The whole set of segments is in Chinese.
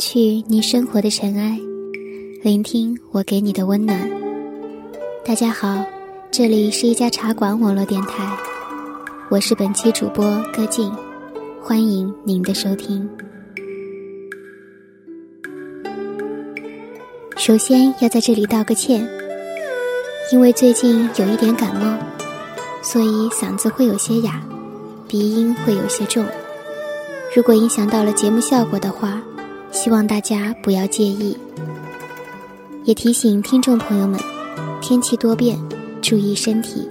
去你生活的尘埃，聆听我给你的温暖。大家好，这里是一家茶馆网络电台，我是本期主播歌静，欢迎您的收听。首先要在这里道个歉，因为最近有一点感冒，所以嗓子会有些哑，鼻音会有些重。如果影响到了节目效果的话，希望大家不要介意。也提醒听众朋友们，天气多变，注意身体。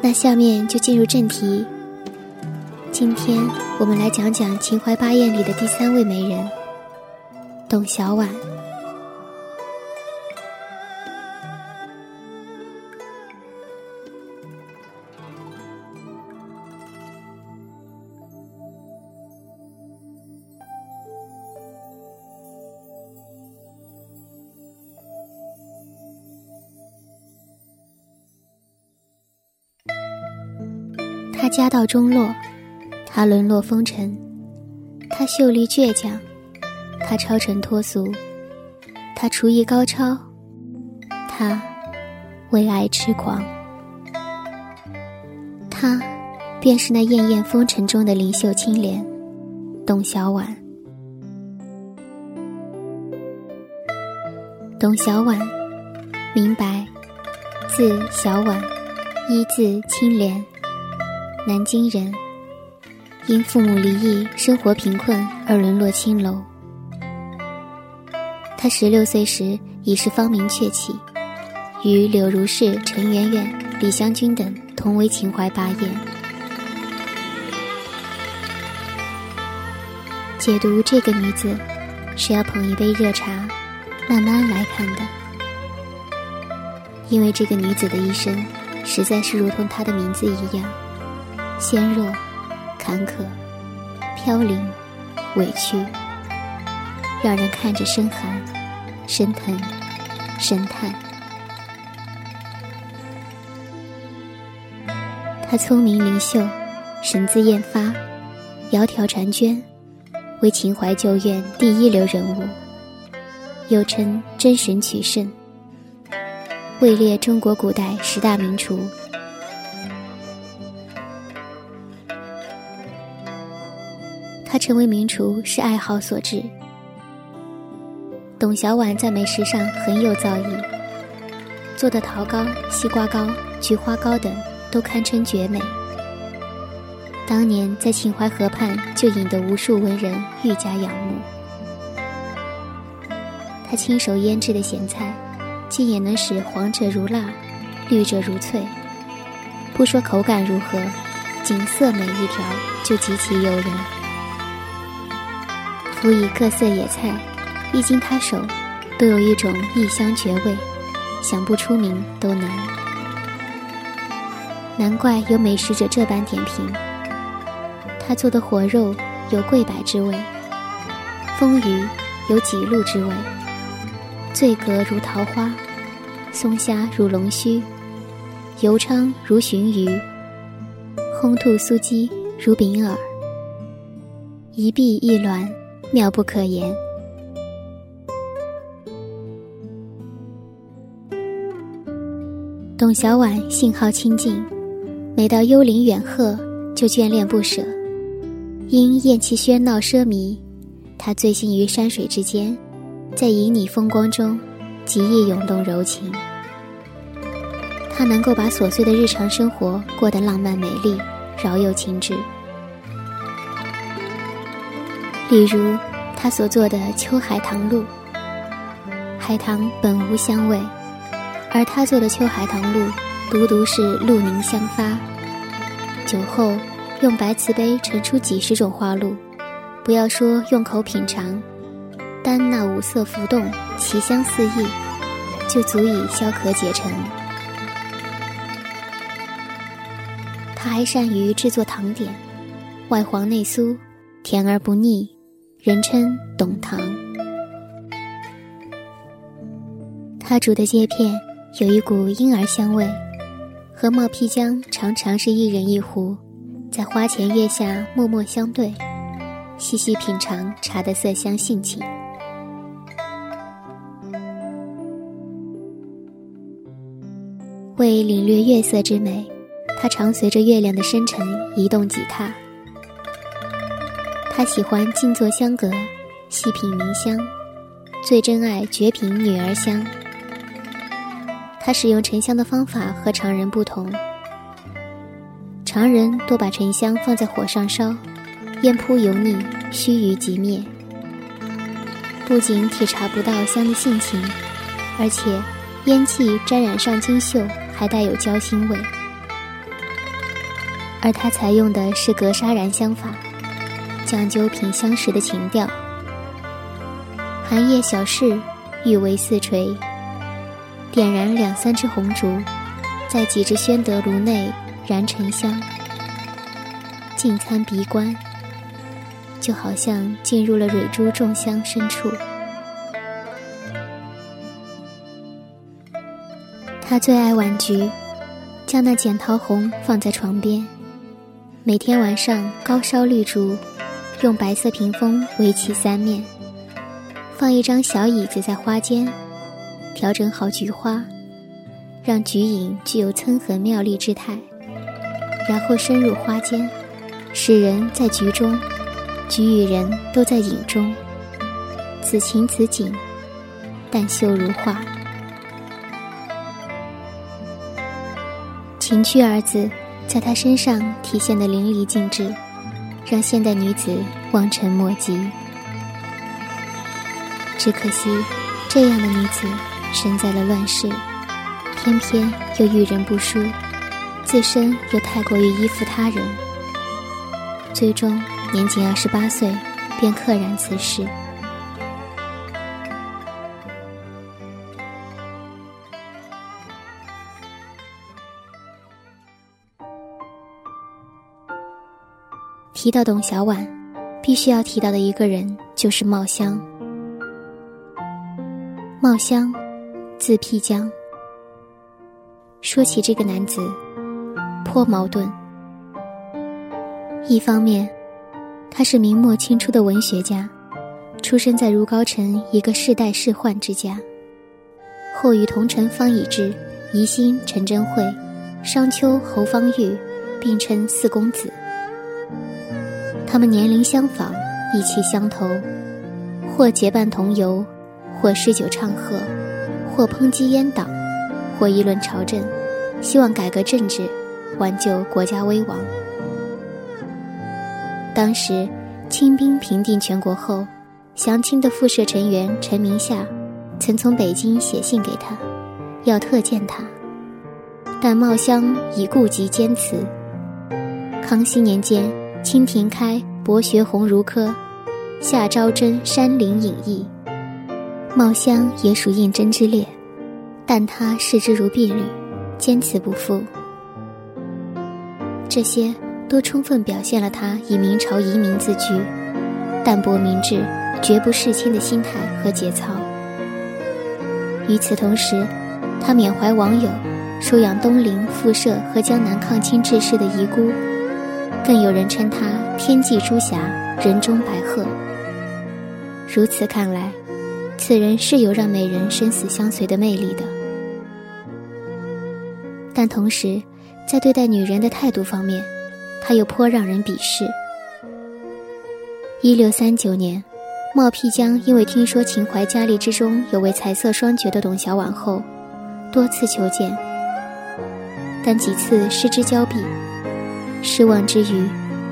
那下面就进入正题。今天我们来讲讲《秦淮八艳》里的第三位美人——董小宛。家道中落。他沦落风尘，他秀丽倔强，他超尘脱俗，他厨艺高超，他为爱痴狂。他便是那艳艳风尘中的灵秀清莲，董小宛。董小宛，名白，字小宛，一字清莲，南京人。因父母离异，生活贫困而沦落青楼。他十六岁时已是芳名鹊起，与柳如是、陈圆圆、李香君等同为秦淮八艳。解读这个女子，是要捧一杯热茶，慢慢来看的。因为这个女子的一生，实在是如同她的名字一样，纤弱。坎坷、飘零、委屈，让人看着生寒、生疼、生叹。他聪明灵秀，神姿艳发，窈窕婵娟，为秦淮旧院第一流人物，又称真神取胜，位列中国古代十大名厨。成为名厨是爱好所致。董小宛在美食上很有造诣，做的桃糕、西瓜糕、菊花糕等都堪称绝美。当年在秦淮河畔就引得无数文人愈加仰慕。他亲手腌制的咸菜，竟也能使黄者如蜡，绿者如翠。不说口感如何，仅色美一条就极其诱人。辅以各色野菜，一经他手，都有一种异香绝味，想不出名都难。难怪有美食者这般点评：他做的火肉有桂柏之味，丰鱼有几露之味，醉蛤如桃花，松虾如龙须，油鲳如鲟鱼，烘兔酥鸡如饼饵，一碧一卵。妙不可言。董小宛性好清静，每到幽灵远壑就眷恋不舍。因厌弃喧闹奢靡，他醉心于山水之间，在旖旎风光中，极易涌动柔情。他能够把琐碎的日常生活过得浪漫美丽，饶有情致。例如，他所做的秋海棠露，海棠本无香味，而他做的秋海棠露，独独是露凝香发。酒后用白瓷杯盛出几十种花露，不要说用口品尝，单那五色浮动，奇香四溢，就足以消渴解馋。他还善于制作糖点，外黄内酥，甜而不腻。人称董糖，他煮的芥片有一股婴儿香味，和冒皮浆常常是一人一壶，在花前月下默默相对，细细品尝茶的色香性情。为领略月色之美，他常随着月亮的深沉移动几踏。他喜欢静坐香阁，细品茗香，最珍爱绝品女儿香。他使用沉香的方法和常人不同。常人多把沉香放在火上烧，烟扑油腻，须臾即灭。不仅体察不到香的性情，而且烟气沾染上金绣，还带有焦腥味。而他采用的是格砂燃香法，讲究品香时的情调。寒夜小事，欲为四垂，点燃两三支红烛，在几只宣德炉内。燃沉香，近参鼻观，就好像进入了蕊珠众香深处。他最爱玩菊，将那剪桃红放在床边，每天晚上高烧绿烛，用白色屏风围起三面，放一张小椅子在花间，调整好菊花，让菊影具有皴痕妙丽之态。然后深入花间，使人在局中，局与人都在影中。此情此景，但秀如画。情趣二字，在他身上体现的淋漓尽致，让现代女子望尘莫及。只可惜，这样的女子身在了乱世，偏偏又遇人不淑。自身又太过于依附他人，最终年仅二十八岁便溘然辞世。提到董小宛，必须要提到的一个人就是茂香。茂香，字辟疆。说起这个男子。颇矛盾。一方面，他是明末清初的文学家，出生在如皋城一个世代仕宦之家，后与同城方以智、宜兴陈真慧、商丘侯方域并称四公子。他们年龄相仿，意气相投，或结伴同游，或诗酒唱和，或抨击阉党，或议论朝政，希望改革政治。挽救国家危亡。当时，清兵平定全国后，降清的副社成员陈明夏曾从北京写信给他，要特见他，但茂香已故疾坚持。康熙年间，清廷开博学鸿儒科，下招征山林隐逸，茂香也属应征之列，但他视之如敝履，坚持不赴。这些都充分表现了他以明朝遗民自居、淡泊明志、绝不事亲的心态和节操。与此同时，他缅怀网友收养东林复社和江南抗清志士的遗孤，更有人称他天际朱霞，人中白鹤。如此看来，此人是有让美人生死相随的魅力的，但同时。在对待女人的态度方面，他又颇让人鄙视。一六三九年，茂辟疆因为听说秦淮佳丽之中有位才色双绝的董小宛后，多次求见，但几次失之交臂。失望之余，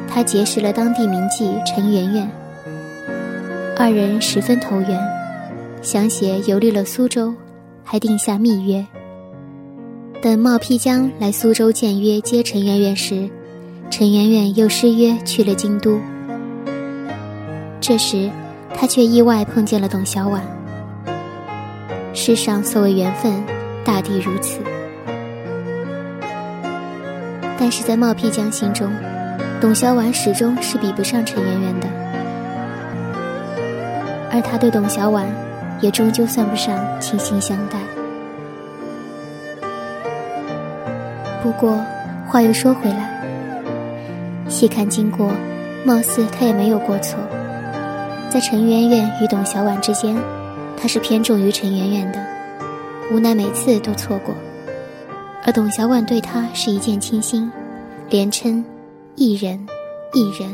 他结识了当地名妓陈圆圆，二人十分投缘，相携游历了苏州，还定下密约。等冒辟疆来苏州见约接陈圆圆时，陈圆圆又失约去了京都。这时，他却意外碰见了董小宛。世上所谓缘分，大抵如此。但是在冒辟疆心中，董小宛始终是比不上陈圆圆的，而他对董小宛，也终究算不上倾心相待。不过，话又说回来，细看经过，貌似他也没有过错。在陈圆圆与董小宛之间，他是偏重于陈圆圆的，无奈每次都错过。而董小宛对他是一见倾心，连称一人，一人。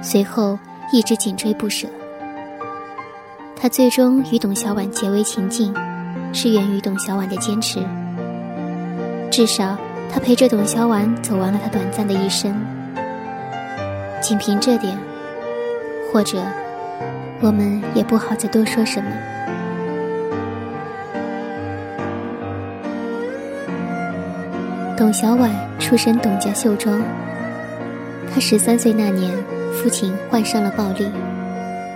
随后一直紧追不舍。他最终与董小宛结为情境，是源于董小宛的坚持。至少，他陪着董小宛走完了他短暂的一生。仅凭这点，或者，我们也不好再多说什么。董小宛出身董家绣庄，她十三岁那年，父亲患上了暴力。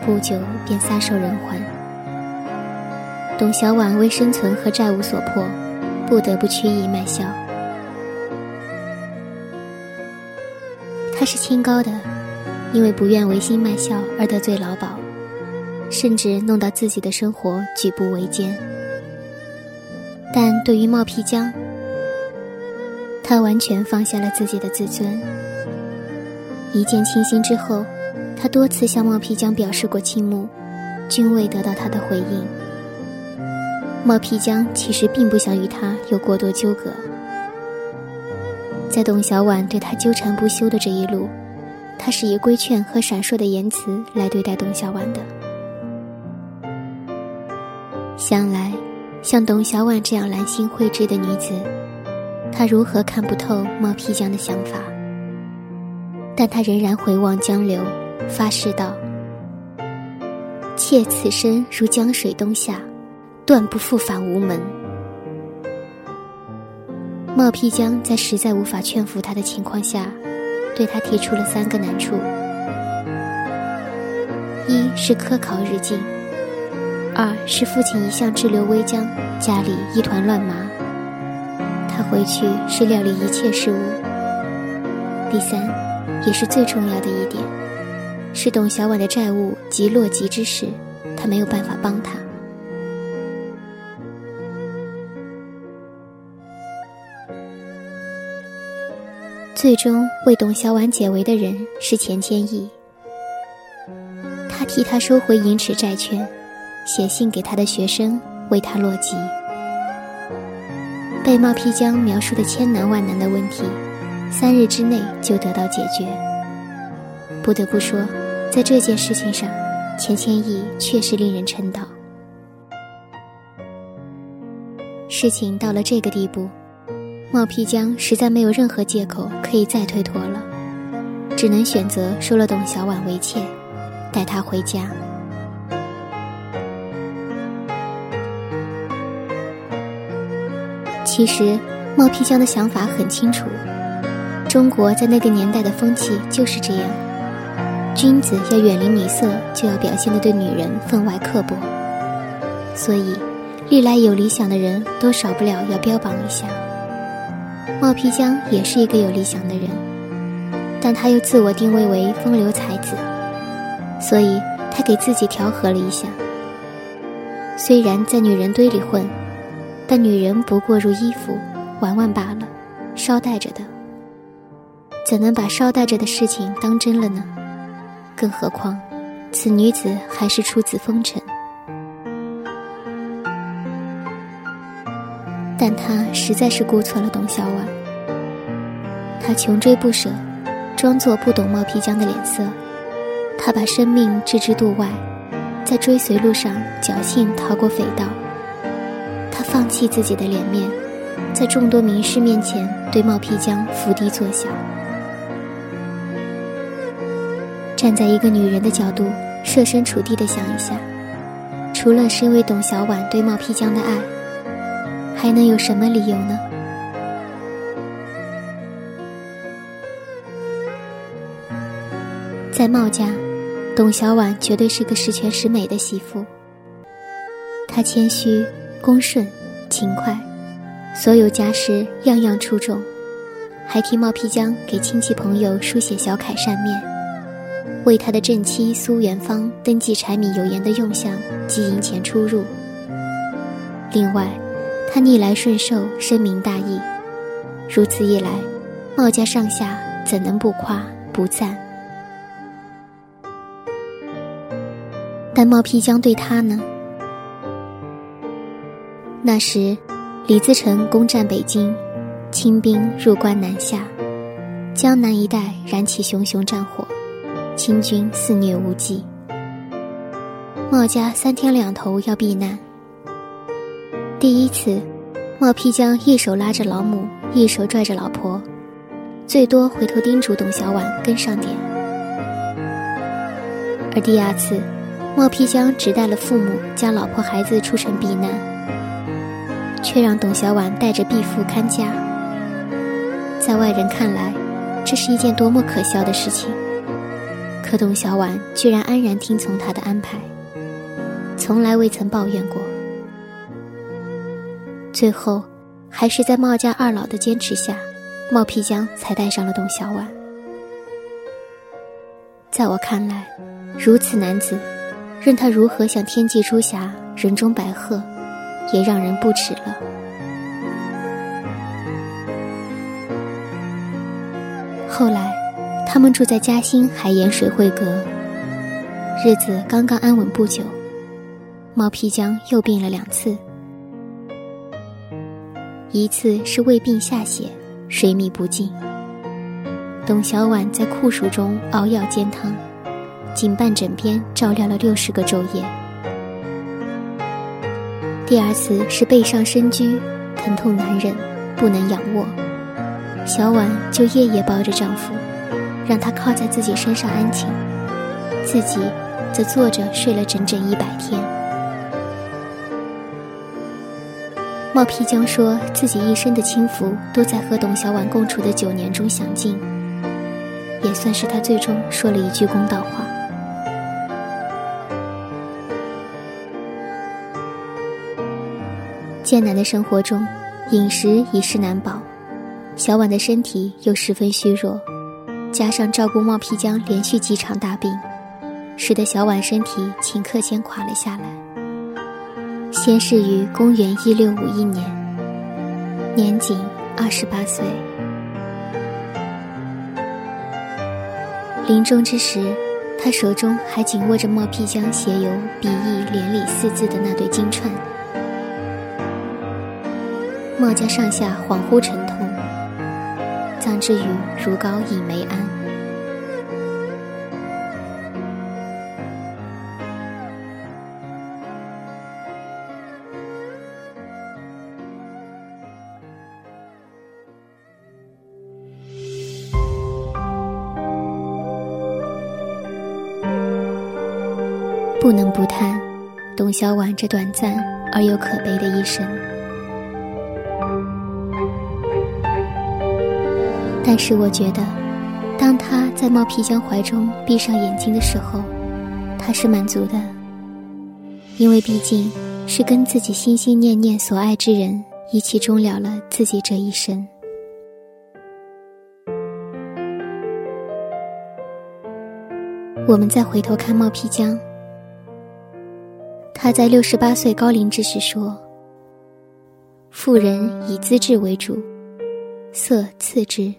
不久便撒手人寰。董小宛为生存和债务所迫，不得不屈意卖笑。她是清高的，因为不愿违心卖笑而得罪老鸨，甚至弄到自己的生活举步维艰。但对于冒辟疆，他完全放下了自己的自尊。一见倾心之后。他多次向冒辟疆表示过倾慕，均未得到他的回应。冒辟疆其实并不想与他有过多纠葛，在董小宛对他纠缠不休的这一路，他是以规劝和闪烁的言辞来对待董小宛的。想来，像董小宛这样兰心蕙质的女子，他如何看不透冒辟疆的想法？但他仍然回望江流。发誓道：“妾此生如江水东下，断不复返无门。”冒辟疆在实在无法劝服他的情况下，对他提出了三个难处：一是科考日进；二是父亲一向滞留微江，家里一团乱麻，他回去是料理一切事务；第三，也是最重要的一点。是董小宛的债务急落急之时，他没有办法帮他。最终为董小宛解围的人是钱谦益，他替他收回银池债券，写信给他的学生为他落籍。被冒辟疆描述的千难万难的问题，三日之内就得到解决。不得不说。在这件事情上，钱谦益确实令人称道。事情到了这个地步，冒辟疆实在没有任何借口可以再推脱了，只能选择收了董小宛为妾，带她回家。其实，冒辟疆的想法很清楚，中国在那个年代的风气就是这样。君子要远离女色，就要表现的对女人分外刻薄。所以，历来有理想的人都少不了要标榜一下。冒辟疆也是一个有理想的人，但他又自我定位为风流才子，所以他给自己调和了一下。虽然在女人堆里混，但女人不过如衣服，玩玩罢了，捎带着的，怎能把捎带着的事情当真了呢？更何况，此女子还是出自风尘。但他实在是估错了董小宛。他穷追不舍，装作不懂冒辟疆的脸色。他把生命置之度外，在追随路上侥幸逃过匪盗。他放弃自己的脸面，在众多名士面前对冒辟疆伏低作小。站在一个女人的角度，设身处地的想一下，除了是因为董小宛对冒辟疆的爱，还能有什么理由呢？在冒家，董小宛绝对是个十全十美的媳妇。她谦虚、恭顺、勤快，所有家事样样出众，还替冒辟疆给亲戚朋友书写小楷扇面。为他的正妻苏元芳登记柴米油盐的用项及银钱出入。另外，他逆来顺受，深明大义。如此一来，茂家上下怎能不夸不赞？但冒辟疆对他呢？那时，李自成攻占北京，清兵入关南下，江南一带燃起熊熊战火，清军肆虐无忌。墨家三天两头要避难。第一次，茂丕江一手拉着老母，一手拽着老婆，最多回头叮嘱董小宛跟上点。而第二次，茂丕江只带了父母加老婆孩子出城避难，却让董小宛带着婢妇看家。在外人看来，这是一件多么可笑的事情，可董小宛居然安然听从他的安排。从来未曾抱怨过。最后，还是在茂家二老的坚持下，茂皮江才带上了董小宛。在我看来，如此男子，任他如何像天际朱霞、人中白鹤，也让人不齿了。后来，他们住在嘉兴海盐水会阁，日子刚刚安稳不久。毛皮江又病了两次，一次是胃病下血，水米不进。董小宛在酷暑中熬药煎汤，锦半枕边照料了六十个昼夜。第二次是背上身居，疼痛难忍，不能仰卧，小婉就夜夜抱着丈夫，让他靠在自己身上安寝，自己则坐着睡了整整一百天。茂丕江说自己一生的轻浮都在和董小宛共处的九年中享尽，也算是他最终说了一句公道话。艰难的生活中，饮食已是难保，小婉的身体又十分虚弱，加上照顾茂丕江连续几场大病，使得小婉身体顷刻间垮了下来。先逝于公元一六五一年，年仅二十八岁。临终之时，他手中还紧握着茂丕江写有“笔意连理”四字的那对金串。墨家上下恍惚沉痛，葬之于如皋隐梅庵。不能不叹董小宛这短暂而又可悲的一生。但是我觉得，当他在冒皮江怀中闭上眼睛的时候，他是满足的，因为毕竟是跟自己心心念念所爱之人一起终了了自己这一生。我们再回头看冒皮江。他在六十八岁高龄之时说：“妇人以资质为主，色次之。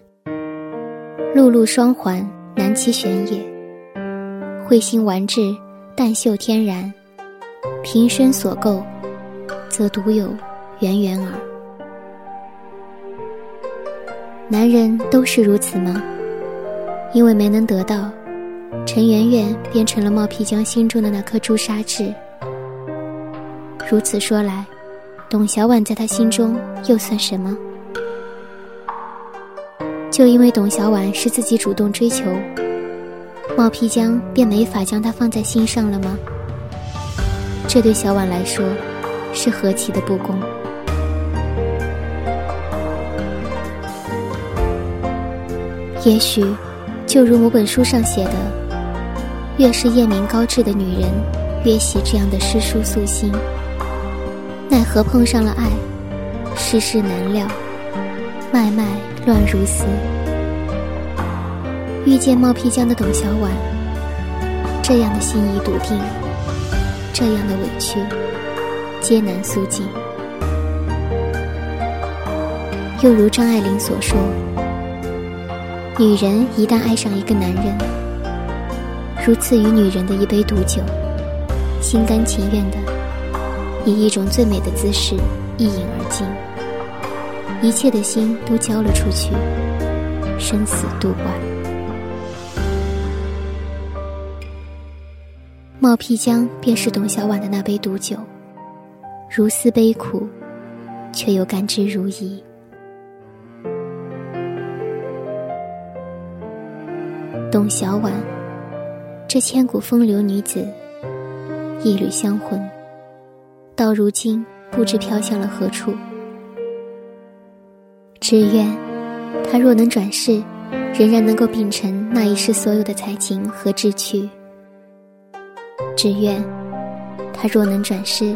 碌碌双环，难其选也。慧心玩质，淡秀天然，平生所构，则独有圆圆耳。男人都是如此吗？因为没能得到，陈圆圆变成了冒皮江心中的那颗朱砂痣。”如此说来，董小宛在他心中又算什么？就因为董小宛是自己主动追求，冒皮江便没法将她放在心上了吗？这对小婉来说，是何其的不公！也许，就如某本书上写的，越是艳名高质的女人，越喜这样的诗书素心。奈何碰上了爱，世事难料，脉脉乱如丝。遇见冒皮江的董小宛，这样的心意笃定，这样的委屈，皆难诉尽。又如张爱玲所说：“女人一旦爱上一个男人，如赐予女人的一杯毒酒，心甘情愿的以一种最美的姿势一饮而尽，一切的心都交了出去，生死度外。冒辟疆便是董小宛的那杯毒酒，如斯悲苦，却又甘之如饴。董小宛，这千古风流女子，一缕香魂，到如今不知飘向了何处。只愿他若能转世，仍然能够秉承那一世所有的才情和志趣。只愿他若能转世，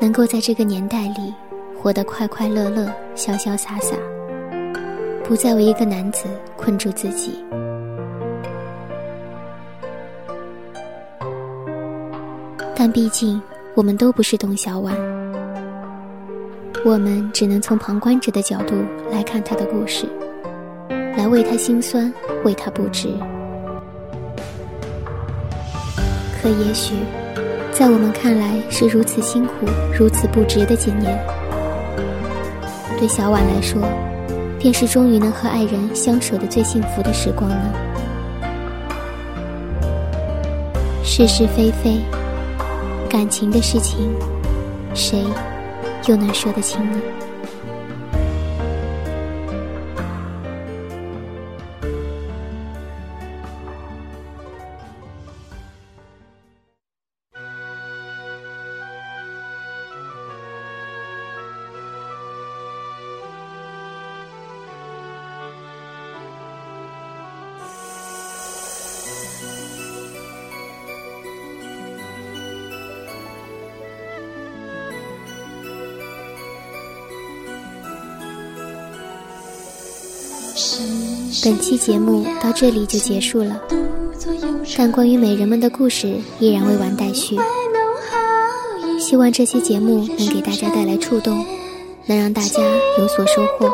能够在这个年代里活得快快乐乐、潇潇洒洒，不再为一个男子困住自己。但毕竟我们都不是董小宛，我们只能从旁观者的角度来看他的故事，来为他心酸，为他不值。可也许，在我们看来是如此辛苦、如此不值的几年，对小婉来说，便是终于能和爱人相守的最幸福的时光呢。是是非非，感情的事情，谁又能说得清呢？本期节目到这里就结束了，但关于美人们的故事依然未完待续。希望这期节目能给大家带来触动，能让大家有所收获。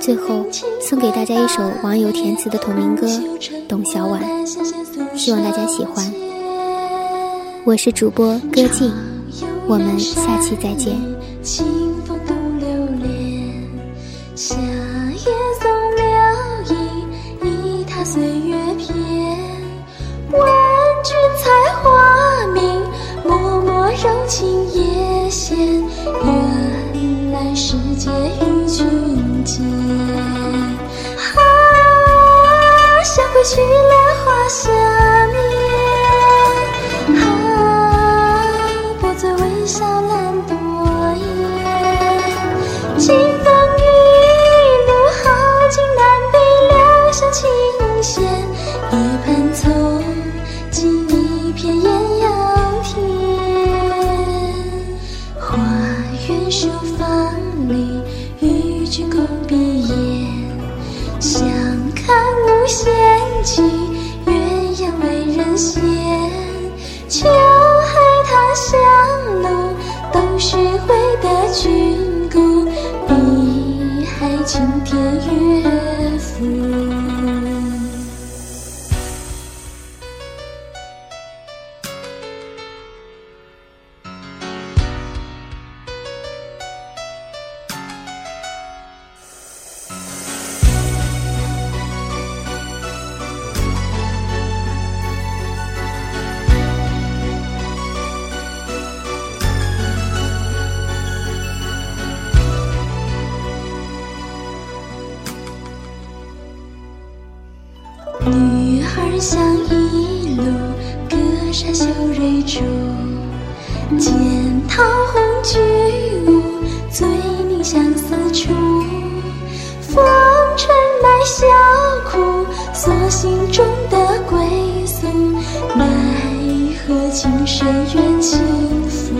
最后送给大家一首网友填词的同名歌《董小宛》，希望大家喜欢。我是主播歌静，我们下期再见。柔情也现，原来世界与君间。啊，想归去，了花谢。香一路，隔山修蕊竹。见桃红菊舞，醉凝相思处。风尘埋笑苦，锁心中的归宿。奈何情深缘轻负。